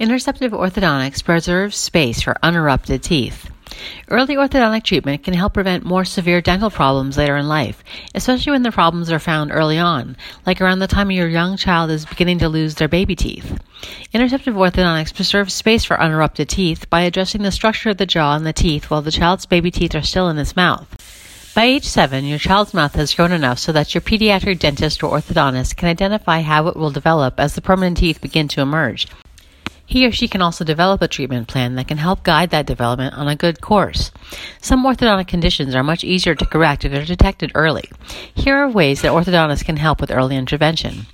Interceptive orthodontics preserves space for unerupted teeth. Early orthodontic treatment can help prevent more severe dental problems later in life, especially when the problems are found early on, like around the time your young child is beginning to lose their baby teeth. Interceptive orthodontics preserves space for unerupted teeth by addressing the structure of the jaw and the teeth while the child's baby teeth are still in his mouth. By age 7, your child's mouth has grown enough so that your pediatric dentist or orthodontist can identify how it will develop as the permanent teeth begin to emerge. He or she can also develop a treatment plan that can help guide that development on a good course. Some orthodontic conditions are much easier to correct if they're detected early. Here are ways that orthodontists can help with early intervention.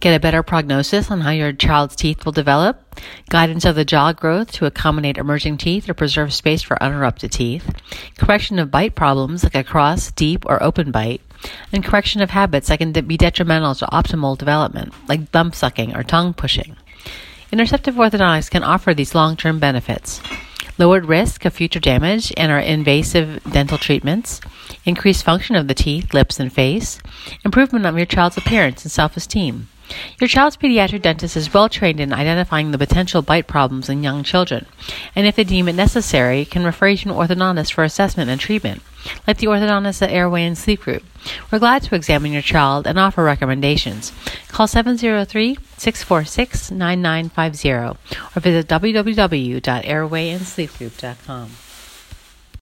Get a better prognosis on how your child's teeth will develop, guidance of the jaw growth to accommodate emerging teeth or preserve space for unerupted teeth, correction of bite problems like a cross, deep, or open bite, and correction of habits that can be detrimental to optimal development, like thumb sucking or tongue pushing. Interceptive orthodontics can offer these long term benefits lowered risk of future damage and our invasive dental treatments, increased function of the teeth, lips, and face, improvement of your child's appearance and self esteem. Your child's pediatric dentist is well trained in identifying the potential bite problems in young children, and if they deem it necessary, can refer you to an orthodontist for assessment and treatment, like the orthodontist at Airway and Sleep Group. We're glad to examine your child and offer recommendations. Call 703 646 9950 or visit www.airwayandsleepgroup.com.